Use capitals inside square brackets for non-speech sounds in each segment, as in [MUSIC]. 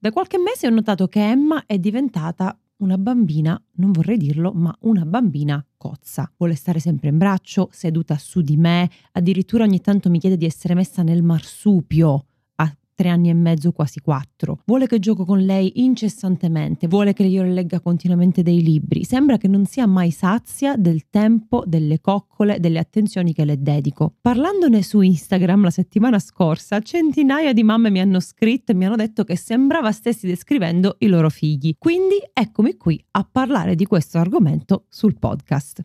Da qualche mese ho notato che Emma è diventata una bambina, non vorrei dirlo, ma una bambina cozza. Vuole stare sempre in braccio, seduta su di me, addirittura ogni tanto mi chiede di essere messa nel marsupio tre anni e mezzo, quasi quattro. Vuole che gioco con lei incessantemente, vuole che io le legga continuamente dei libri. Sembra che non sia mai sazia del tempo, delle coccole, delle attenzioni che le dedico. Parlandone su Instagram la settimana scorsa, centinaia di mamme mi hanno scritto e mi hanno detto che sembrava stessi descrivendo i loro figli. Quindi eccomi qui a parlare di questo argomento sul podcast.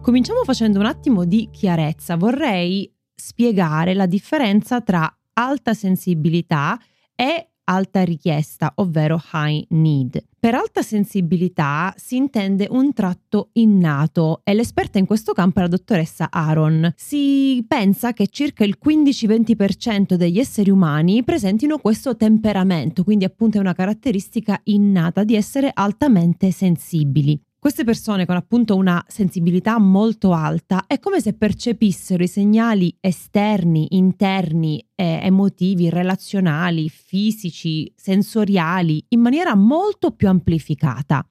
Cominciamo facendo un attimo di chiarezza. Vorrei spiegare la differenza tra alta sensibilità e alta richiesta, ovvero high need. Per alta sensibilità si intende un tratto innato e l'esperta in questo campo è la dottoressa Aaron. Si pensa che circa il 15-20% degli esseri umani presentino questo temperamento, quindi appunto è una caratteristica innata di essere altamente sensibili. Queste persone con appunto una sensibilità molto alta è come se percepissero i segnali esterni, interni, eh, emotivi, relazionali, fisici, sensoriali in maniera molto più amplificata.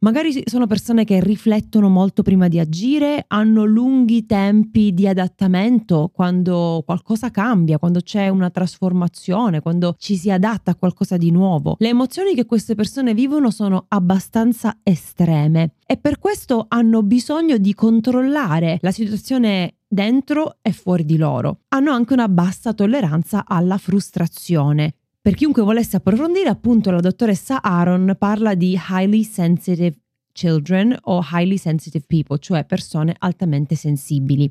Magari sono persone che riflettono molto prima di agire, hanno lunghi tempi di adattamento quando qualcosa cambia, quando c'è una trasformazione, quando ci si adatta a qualcosa di nuovo. Le emozioni che queste persone vivono sono abbastanza estreme e per questo hanno bisogno di controllare la situazione dentro e fuori di loro. Hanno anche una bassa tolleranza alla frustrazione. Per chiunque volesse approfondire, appunto, la dottoressa Aaron parla di highly sensitive children o highly sensitive people, cioè persone altamente sensibili.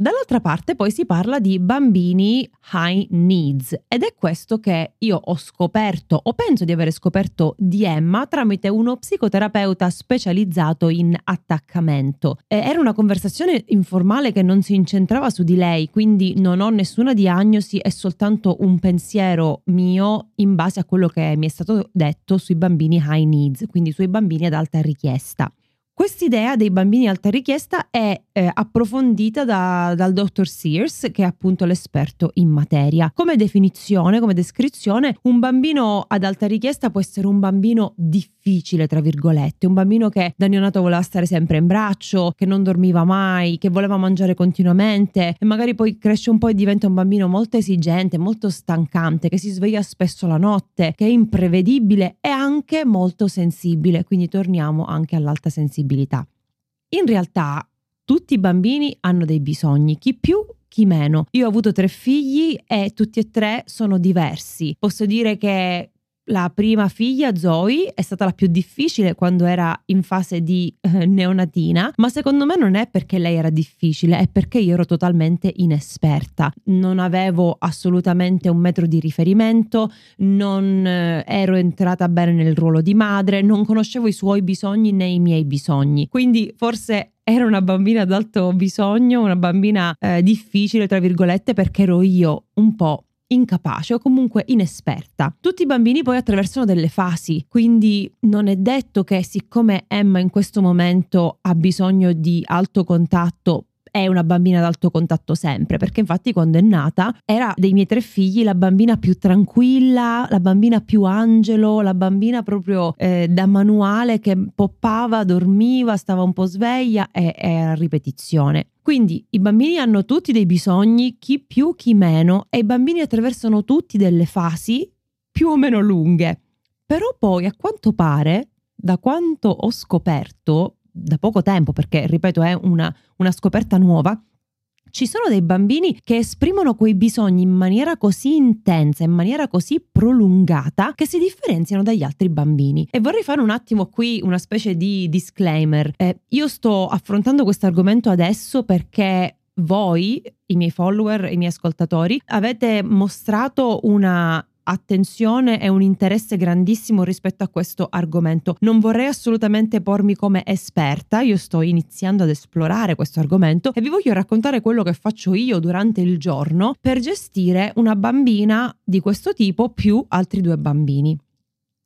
Dall'altra parte poi si parla di bambini high needs ed è questo che io ho scoperto o penso di avere scoperto di Emma tramite uno psicoterapeuta specializzato in attaccamento. E era una conversazione informale che non si incentrava su di lei, quindi non ho nessuna diagnosi, è soltanto un pensiero mio in base a quello che mi è stato detto sui bambini high needs, quindi sui bambini ad alta richiesta. Quest'idea dei bambini alta richiesta è eh, approfondita da, dal dottor Sears, che è appunto l'esperto in materia. Come definizione, come descrizione, un bambino ad alta richiesta può essere un bambino difficile, tra virgolette, un bambino che da neonato voleva stare sempre in braccio, che non dormiva mai, che voleva mangiare continuamente e magari poi cresce un po' e diventa un bambino molto esigente, molto stancante, che si sveglia spesso la notte, che è imprevedibile e anche molto sensibile. Quindi torniamo anche all'alta sensibilità possibilità. In realtà tutti i bambini hanno dei bisogni, chi più, chi meno. Io ho avuto tre figli e tutti e tre sono diversi. Posso dire che la prima figlia, Zoe, è stata la più difficile quando era in fase di eh, neonatina, ma secondo me non è perché lei era difficile, è perché io ero totalmente inesperta. Non avevo assolutamente un metro di riferimento, non eh, ero entrata bene nel ruolo di madre, non conoscevo i suoi bisogni né i miei bisogni. Quindi forse era una bambina ad alto bisogno, una bambina eh, difficile, tra virgolette, perché ero io un po' incapace o comunque inesperta. Tutti i bambini poi attraversano delle fasi, quindi non è detto che siccome Emma in questo momento ha bisogno di alto contatto è una bambina ad alto contatto sempre, perché infatti quando è nata era dei miei tre figli la bambina più tranquilla, la bambina più angelo, la bambina proprio eh, da manuale che poppava, dormiva, stava un po' sveglia e era ripetizione. Quindi i bambini hanno tutti dei bisogni, chi più, chi meno, e i bambini attraversano tutti delle fasi più o meno lunghe. Però poi, a quanto pare, da quanto ho scoperto, da poco tempo, perché ripeto è una, una scoperta nuova, ci sono dei bambini che esprimono quei bisogni in maniera così intensa, in maniera così prolungata, che si differenziano dagli altri bambini. E vorrei fare un attimo qui una specie di disclaimer. Eh, io sto affrontando questo argomento adesso perché voi, i miei follower, i miei ascoltatori, avete mostrato una attenzione e un interesse grandissimo rispetto a questo argomento. Non vorrei assolutamente pormi come esperta, io sto iniziando ad esplorare questo argomento e vi voglio raccontare quello che faccio io durante il giorno per gestire una bambina di questo tipo più altri due bambini.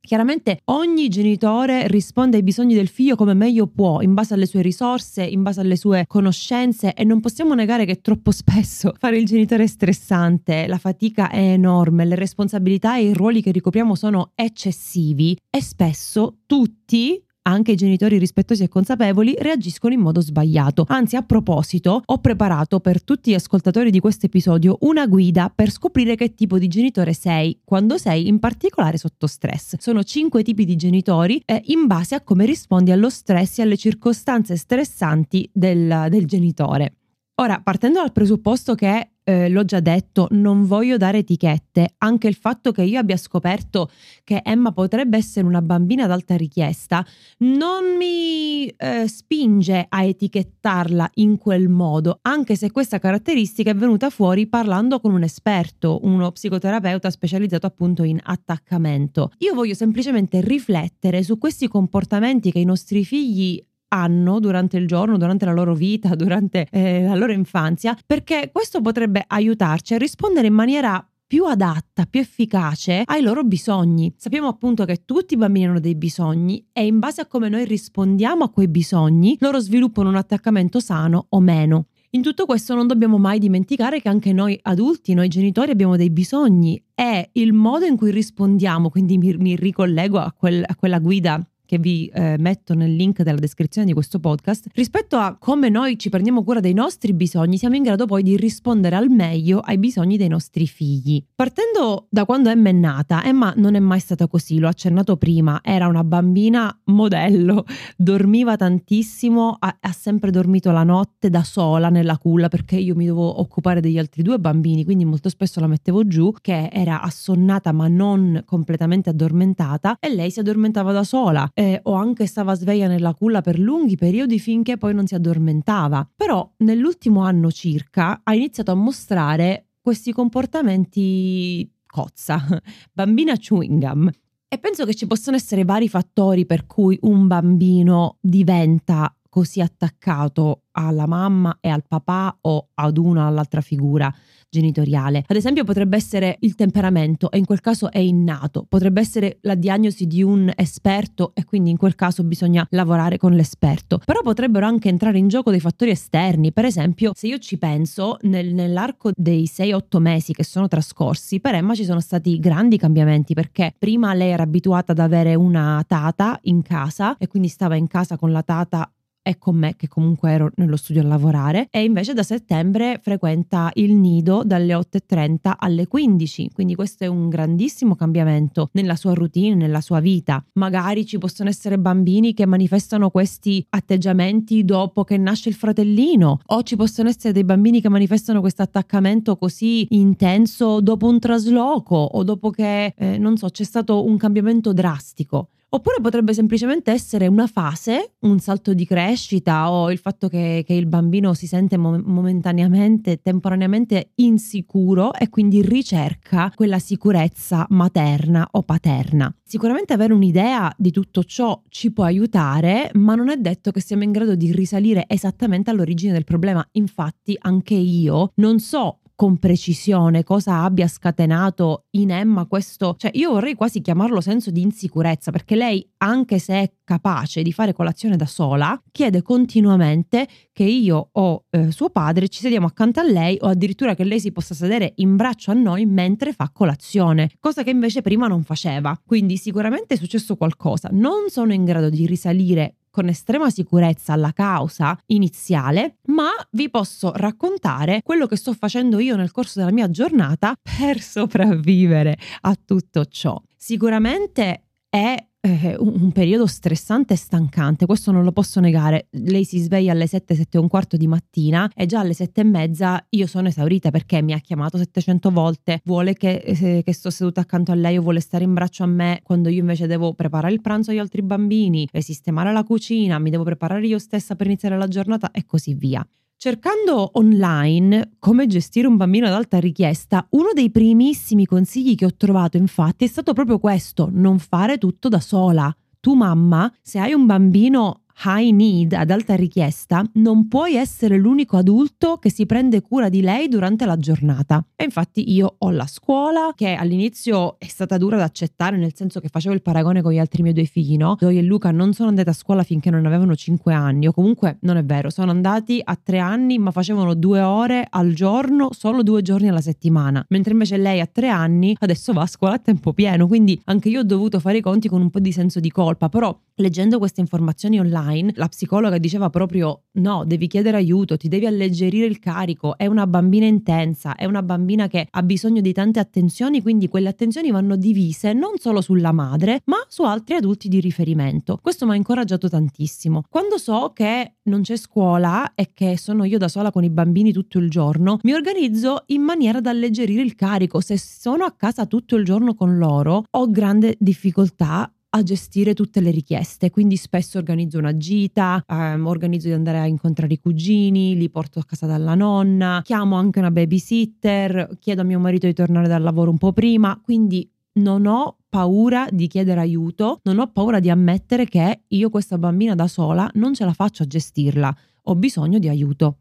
Chiaramente ogni genitore risponde ai bisogni del figlio come meglio può, in base alle sue risorse, in base alle sue conoscenze e non possiamo negare che troppo spesso [LAUGHS] fare il genitore è stressante, la fatica è enorme, le responsabilità e i ruoli che ricopriamo sono eccessivi e spesso tutti anche i genitori rispettosi e consapevoli reagiscono in modo sbagliato. Anzi, a proposito, ho preparato per tutti gli ascoltatori di questo episodio una guida per scoprire che tipo di genitore sei quando sei in particolare sotto stress. Sono cinque tipi di genitori eh, in base a come rispondi allo stress e alle circostanze stressanti del, del genitore. Ora, partendo dal presupposto che eh, l'ho già detto, non voglio dare etichette. Anche il fatto che io abbia scoperto che Emma potrebbe essere una bambina ad alta richiesta non mi eh, spinge a etichettarla in quel modo, anche se questa caratteristica è venuta fuori parlando con un esperto, uno psicoterapeuta specializzato appunto in attaccamento. Io voglio semplicemente riflettere su questi comportamenti che i nostri figli hanno durante il giorno, durante la loro vita, [LAUGHS] durante eh, la loro infanzia, perché questo potrebbe aiutarci a rispondere in maniera più adatta, più efficace ai loro bisogni. Sappiamo appunto che tutti i bambini hanno dei bisogni e in base a come noi rispondiamo a quei bisogni, loro sviluppano un attaccamento sano o meno. In tutto questo non dobbiamo mai dimenticare che anche noi adulti, noi genitori abbiamo dei bisogni e il modo in cui rispondiamo, quindi mi, mi ricollego a, quel, a quella guida che vi eh, metto nel link della descrizione di questo podcast, rispetto a come noi ci prendiamo cura dei nostri bisogni, siamo in grado poi di rispondere al meglio ai bisogni dei nostri figli. Partendo da quando Emma è nata, Emma non è mai stata così, l'ho accennato prima, era una bambina modello, [LAUGHS] dormiva tantissimo, ha, ha sempre dormito la notte da sola nella culla perché io mi dovevo occupare degli altri due bambini, quindi molto spesso la mettevo giù, che era assonnata ma non completamente addormentata e lei si addormentava da sola eh, o anche stava sveglia nella culla per lunghi periodi finché poi non si addormentava. Però nell'ultimo anno circa ha iniziato a mostrare questi comportamenti cozza, [LAUGHS] bambina chewing gum. E penso che ci possano essere vari fattori per cui un bambino diventa così attaccato alla mamma e al papà o ad una o all'altra figura genitoriale. Ad esempio potrebbe essere il temperamento e in quel caso è innato, potrebbe essere la diagnosi di un esperto e quindi in quel caso bisogna lavorare con l'esperto, però potrebbero anche entrare in gioco dei fattori esterni, per esempio se io ci penso nel, nell'arco dei 6-8 mesi che sono trascorsi per Emma ci sono stati grandi cambiamenti perché prima lei era abituata ad avere una tata in casa e quindi stava in casa con la tata è con me che comunque ero nello studio a lavorare e invece da settembre frequenta il nido dalle 8.30 alle 15 quindi questo è un grandissimo cambiamento nella sua routine nella sua vita. Magari ci possono essere bambini che manifestano questi atteggiamenti dopo che nasce il fratellino o ci possono essere dei bambini che manifestano questo attaccamento così intenso dopo un trasloco o dopo che eh, non so c'è stato un cambiamento drastico Oppure potrebbe semplicemente essere una fase, un salto di crescita o il fatto che, che il bambino si sente momentaneamente, temporaneamente insicuro e quindi ricerca quella sicurezza materna o paterna. Sicuramente avere un'idea di tutto ciò ci può aiutare, ma non è detto che siamo in grado di risalire esattamente all'origine del problema. Infatti anche io non so con precisione cosa abbia scatenato in Emma questo, cioè io vorrei quasi chiamarlo senso di insicurezza, perché lei, anche se è capace di fare colazione da sola, chiede continuamente che io o eh, suo padre ci sediamo accanto a lei o addirittura che lei si possa sedere in braccio a noi mentre fa colazione, cosa che invece prima non faceva. Quindi sicuramente è successo qualcosa. Non sono in grado di risalire con estrema sicurezza alla causa iniziale, ma vi posso raccontare quello che sto facendo io nel corso della mia giornata per sopravvivere a tutto ciò. Sicuramente è eh, un, un, periodo stressante e stancante, questo non lo posso negare. Lei si sveglia alle 7, 7 e un quarto di mattina e già alle 7 e mezza io sono esaurita perché mi ha chiamato 700 volte, vuole che, eh, che sto seduta accanto a lei o vuole stare in braccio a me quando io invece devo preparare il pranzo agli altri bambini, sistemare la cucina, mi devo preparare io stessa per iniziare la giornata e così via. Cercando online come gestire un bambino ad alta richiesta, uno dei primissimi consigli che ho trovato infatti è stato proprio questo, non fare tutto da sola. Tu mamma, se hai un bambino high need, ad alta richiesta, non puoi essere l'unico adulto che si prende cura di lei durante la giornata. E infatti io ho la scuola che all'inizio è stata dura da accettare, nel senso che facevo il paragone con gli altri miei due figli, no? Zoe e Luca non sono andati a scuola finché non avevano 5 anni, o comunque non è vero, sono andati a 3 anni ma facevano due ore al giorno, solo due giorni alla settimana, mentre invece lei a 3 anni adesso va a scuola a tempo pieno, quindi anche io ho dovuto fare i conti con un po' di senso di colpa, però leggendo queste informazioni online, la psicologa diceva proprio no, devi chiedere aiuto, ti devi alleggerire il carico, è una bambina intensa, è una bambina che ha bisogno di tante attenzioni, quindi quelle attenzioni vanno divise non solo sulla madre, ma su altri adulti di riferimento. Questo mi ha incoraggiato tantissimo. Quando so che non c'è scuola e che sono io da sola con i bambini tutto il giorno, mi organizzo in maniera da alleggerire il carico. Se sono a casa tutto il giorno con loro, ho grande difficoltà a gestire tutte le richieste, quindi spesso organizzo una gita, ehm, organizzo di andare a incontrare i cugini, li porto a casa dalla nonna, chiamo anche una babysitter, chiedo a mio marito di tornare dal lavoro un po' prima, quindi non ho paura di chiedere aiuto, non ho paura di ammettere che io questa bambina da sola non ce la faccio a gestirla, ho bisogno di aiuto.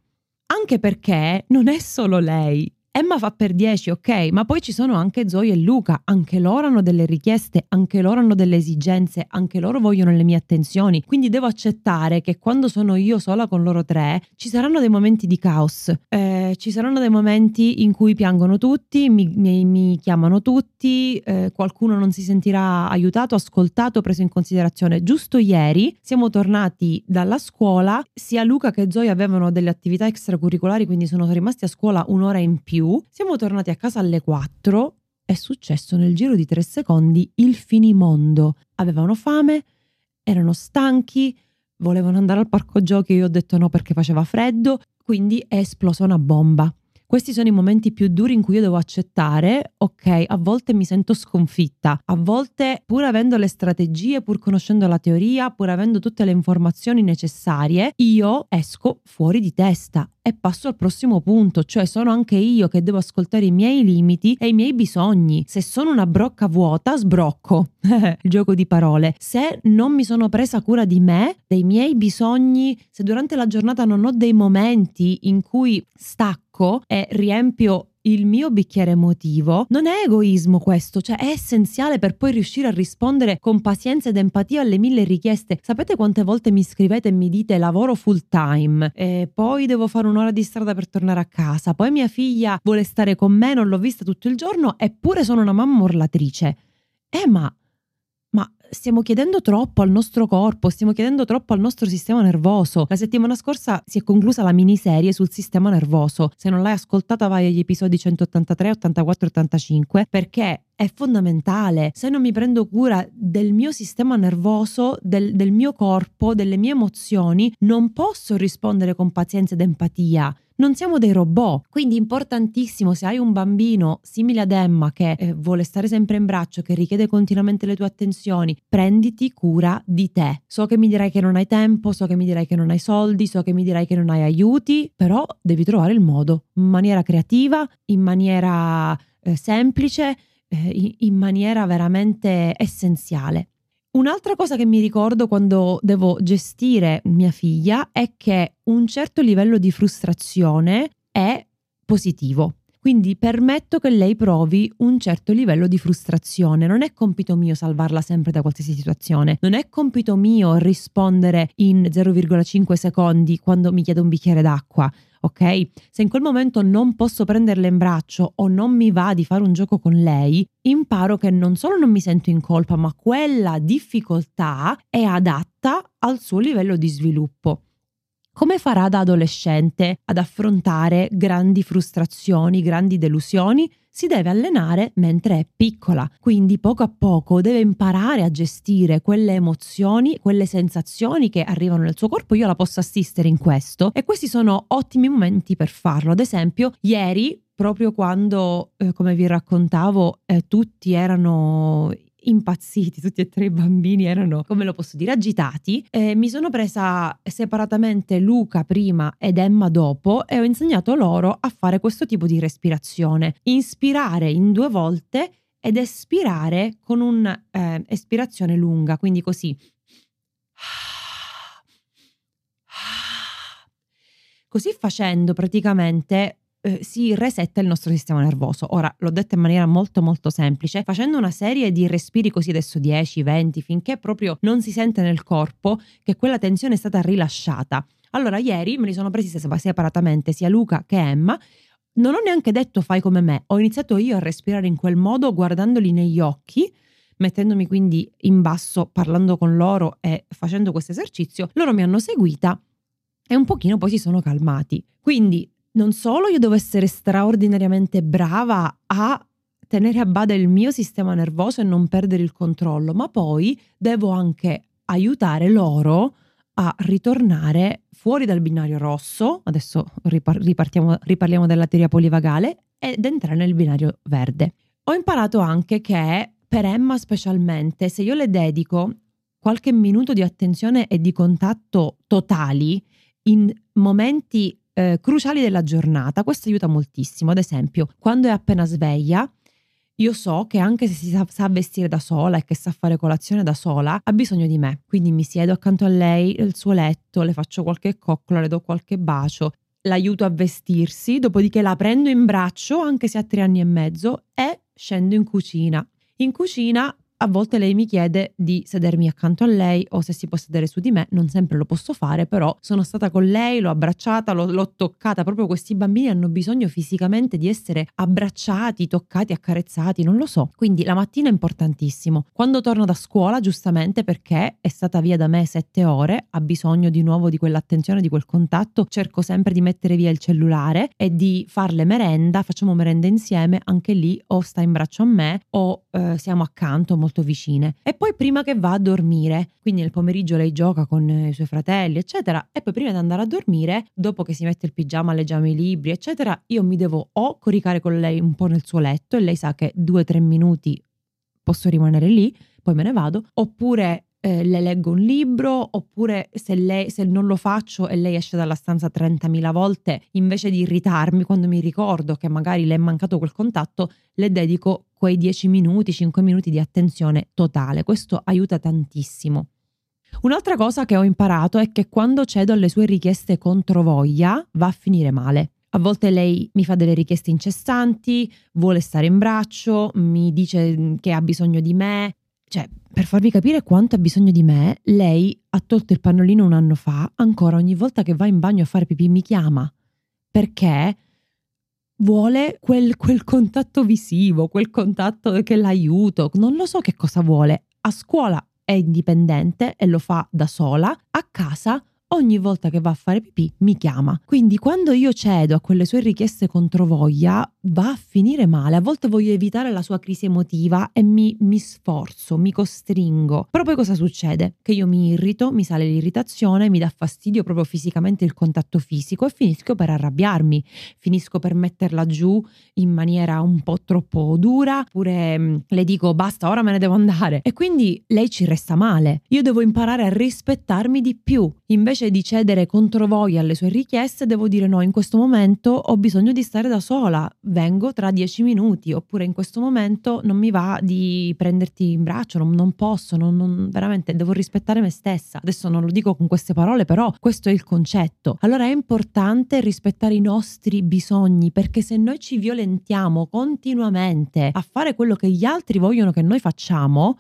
Anche perché non è solo lei, Emma fa per 10, ok, ma poi ci sono anche Zoe e Luca, anche loro hanno delle richieste, anche loro hanno delle esigenze, anche loro vogliono le mie attenzioni, quindi devo accettare che quando sono io sola con loro tre ci saranno dei momenti di caos, eh, ci saranno dei momenti in cui piangono tutti, mi, mi, mi chiamano tutti, eh, qualcuno non si sentirà aiutato, ascoltato, preso in considerazione. Giusto ieri siamo tornati dalla scuola, sia Luca che Zoe avevano delle attività extracurricolari, quindi sono rimasti a scuola un'ora in più più, siamo tornati a casa alle 4, è successo nel giro di tre secondi il finimondo. Avevano fame, erano stanchi, volevano andare al parco giochi, io ho detto no perché faceva freddo, quindi è esplosa una bomba. Questi sono i momenti più duri in cui io devo accettare, ok, a volte mi sento sconfitta, a volte pur avendo le strategie, pur conoscendo la teoria, pur avendo tutte le informazioni necessarie, io esco fuori di testa e passo al prossimo punto, cioè sono anche io che devo ascoltare i miei limiti e i miei bisogni. Se sono una brocca vuota, sbrocco. [LAUGHS] Il gioco di parole. Se non mi sono presa cura di me, dei miei bisogni, se durante la giornata non ho dei momenti in cui stacco e riempio il mio bicchiere emotivo non è egoismo questo, cioè è essenziale per poi riuscire a rispondere con pazienza ed empatia alle mille richieste. Sapete quante volte mi scrivete e mi dite lavoro full time, e poi devo fare un'ora di strada per tornare a casa, poi mia figlia vuole stare con me, non l'ho vista tutto il giorno, eppure sono una mamma urlatrice. Eh ma stiamo chiedendo troppo al nostro corpo, stiamo chiedendo troppo al nostro sistema nervoso. La settimana scorsa si è conclusa la miniserie sul sistema nervoso. Se non l'hai ascoltata vai agli episodi 183, 84 e 85 perché è fondamentale. Se non mi prendo cura del mio sistema nervoso, del, del mio corpo, delle mie emozioni, non posso rispondere con pazienza ed empatia non siamo dei robot, quindi importantissimo se hai un bambino simile ad Emma che eh, vuole stare sempre in braccio, che richiede continuamente le tue attenzioni, prenditi cura di te. So che mi dirai che non hai tempo, so che mi dirai che non hai soldi, so che mi dirai che non hai aiuti, però devi trovare il modo, in maniera creativa, in maniera eh, semplice, eh, in maniera veramente essenziale. Un'altra cosa che mi ricordo quando devo gestire mia figlia è che un certo livello di frustrazione è positivo. Quindi permetto che lei provi un certo livello di frustrazione. Non è compito mio salvarla sempre da qualsiasi situazione. Non è compito mio rispondere in 0,5 secondi quando mi chiede un bicchiere d'acqua ok? Se in quel momento non posso prenderla in braccio o non mi va di fare un gioco con lei, imparo che non solo non mi sento in colpa, ma quella difficoltà è adatta al suo livello di sviluppo. Come farà da adolescente ad affrontare grandi frustrazioni, grandi delusioni? Si deve allenare mentre è piccola, quindi poco a poco deve imparare a gestire quelle emozioni, quelle sensazioni che arrivano nel suo corpo. Io la posso assistere in questo e questi sono ottimi momenti per farlo. Ad esempio, ieri proprio quando, eh, come vi raccontavo, eh, tutti erano impazziti, tutti e tre i bambini erano, come lo posso dire, agitati. Eh, mi sono presa separatamente Luca prima ed Emma dopo e ho insegnato loro a fare questo tipo di respirazione. Inspirare in due volte ed espirare con un'espirazione eh, lunga, quindi così. Così facendo praticamente eh, si resetta il nostro sistema nervoso. Ora, l'ho detto in maniera molto molto semplice, facendo una serie di respiri così adesso 10, 20, finché proprio non si sente nel corpo che quella tensione è stata rilasciata. Allora, ieri me li sono presi separatamente sia Luca che Emma. Non ho neanche detto fai come me, ho iniziato io a respirare in quel modo guardandoli negli occhi mettendomi quindi in basso, parlando con loro e facendo questo esercizio, loro mi hanno seguita e un pochino poi si sono calmati. Quindi non solo io devo essere straordinariamente brava a tenere a bada il mio sistema nervoso e non perdere il controllo, ma poi devo anche aiutare loro a ritornare fuori dal binario rosso, adesso riparliamo della teoria polivagale, ed entrare nel binario verde. Ho imparato anche che per Emma specialmente, se io le dedico qualche minuto di attenzione e di contatto totali in momenti eh, cruciali della giornata. Questo aiuta moltissimo. Ad esempio, quando è appena sveglia, io so che anche se si sa, sa, vestire da sola e che sa fare colazione da sola, ha bisogno di me. Quindi mi siedo accanto a lei nel suo letto, le faccio qualche coccola, le do qualche bacio, l'aiuto a vestirsi, dopodiché la prendo in braccio, anche se ha tre anni e mezzo, e scendo in cucina. In cucina a volte lei mi chiede di sedermi accanto a lei o se si può sedere su di me, non sempre lo posso fare, però sono stata con lei, l'ho abbracciata, l'ho, l'ho toccata, proprio questi bambini hanno bisogno fisicamente di essere abbracciati, toccati, accarezzati, non lo so. Quindi la mattina è importantissimo. Quando torno da scuola, giustamente perché è stata via da me sette ore, ha bisogno di nuovo di quell'attenzione, di quel contatto, cerco sempre di mettere via il cellulare e di farle merenda, facciamo merenda insieme, anche lì o sta in braccio a me o eh, siamo accanto molto molto vicine. E poi prima che va a dormire, quindi nel pomeriggio lei gioca con i suoi fratelli, eccetera, e poi prima di andare a dormire, dopo che si mette il pigiama, leggiamo i libri, eccetera, io mi devo o coricare con lei un po' nel suo letto e lei sa che due o tre minuti posso rimanere lì, poi me ne vado, oppure eh, le leggo un libro oppure se, lei, se non lo faccio e lei esce dalla stanza 30.000 volte, invece di irritarmi quando mi ricordo che magari le è mancato quel contatto, le dedico quei 10 minuti, 5 minuti di attenzione totale. Questo aiuta tantissimo. Un'altra cosa che ho imparato è che quando cedo alle sue richieste contro voglia va a finire male. A volte lei mi fa delle richieste incessanti, vuole stare in braccio, mi dice che ha bisogno di me, cioè, per farvi capire quanto ha bisogno di me, lei ha tolto il pannolino un anno fa, ancora ogni volta che va in bagno a fare pipì mi chiama, perché vuole quel, quel contatto visivo, quel contatto che l'aiuto, non lo so che cosa vuole. A scuola è indipendente e lo fa da sola, a casa ogni volta che va a fare pipì mi chiama. Quindi quando io cedo a quelle sue richieste controvoglia va a finire male. A volte voglio evitare la sua crisi emotiva e mi, mi sforzo, mi costringo. Però poi cosa succede? Che io mi irrito, mi sale l'irritazione, mi dà fastidio proprio fisicamente il contatto fisico e finisco per arrabbiarmi, finisco per metterla giù in maniera un po' troppo dura, oppure mm, le dico basta, ora me ne devo andare. E quindi lei ci resta male. Io devo imparare a rispettarmi di più. Invece di cedere contro voi alle sue richieste, devo dire no, in questo momento ho bisogno di stare da sola vengo tra dieci minuti, oppure in questo momento non mi va di prenderti in braccio, non, non posso, non, non, veramente devo rispettare me stessa. Adesso non lo dico con queste parole, però questo è il concetto. Allora è importante rispettare i nostri bisogni, perché se noi ci violentiamo continuamente a fare quello che gli altri vogliono che noi facciamo,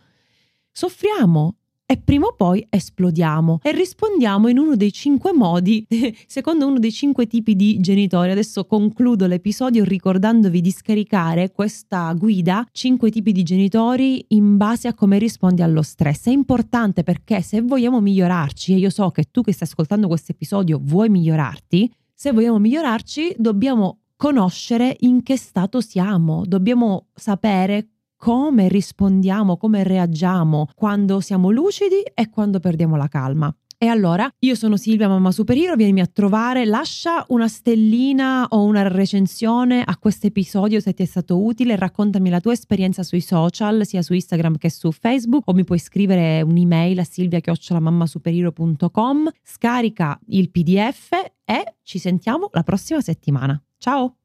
soffriamo e prima o poi esplodiamo e rispondiamo in uno dei cinque modi, [LAUGHS] secondo uno dei cinque tipi di genitori. Adesso concludo l'episodio ricordandovi di scaricare questa guida, cinque tipi di genitori in base a come rispondi allo stress. È importante perché se vogliamo migliorarci, e io so che tu che stai ascoltando questo episodio vuoi migliorarti, se vogliamo migliorarci dobbiamo conoscere in che stato siamo, dobbiamo sapere come rispondiamo, come reagiamo quando siamo lucidi e quando perdiamo la calma. E allora, io sono Silvia Mamma Superhero, vienimi a trovare, lascia una stellina o una recensione a questo episodio se ti è stato utile, raccontami la tua esperienza sui social, sia su Instagram che su Facebook, o mi puoi scrivere un'email a silvia-mammasuperiero.com, scarica il PDF e ci sentiamo la prossima settimana. Ciao!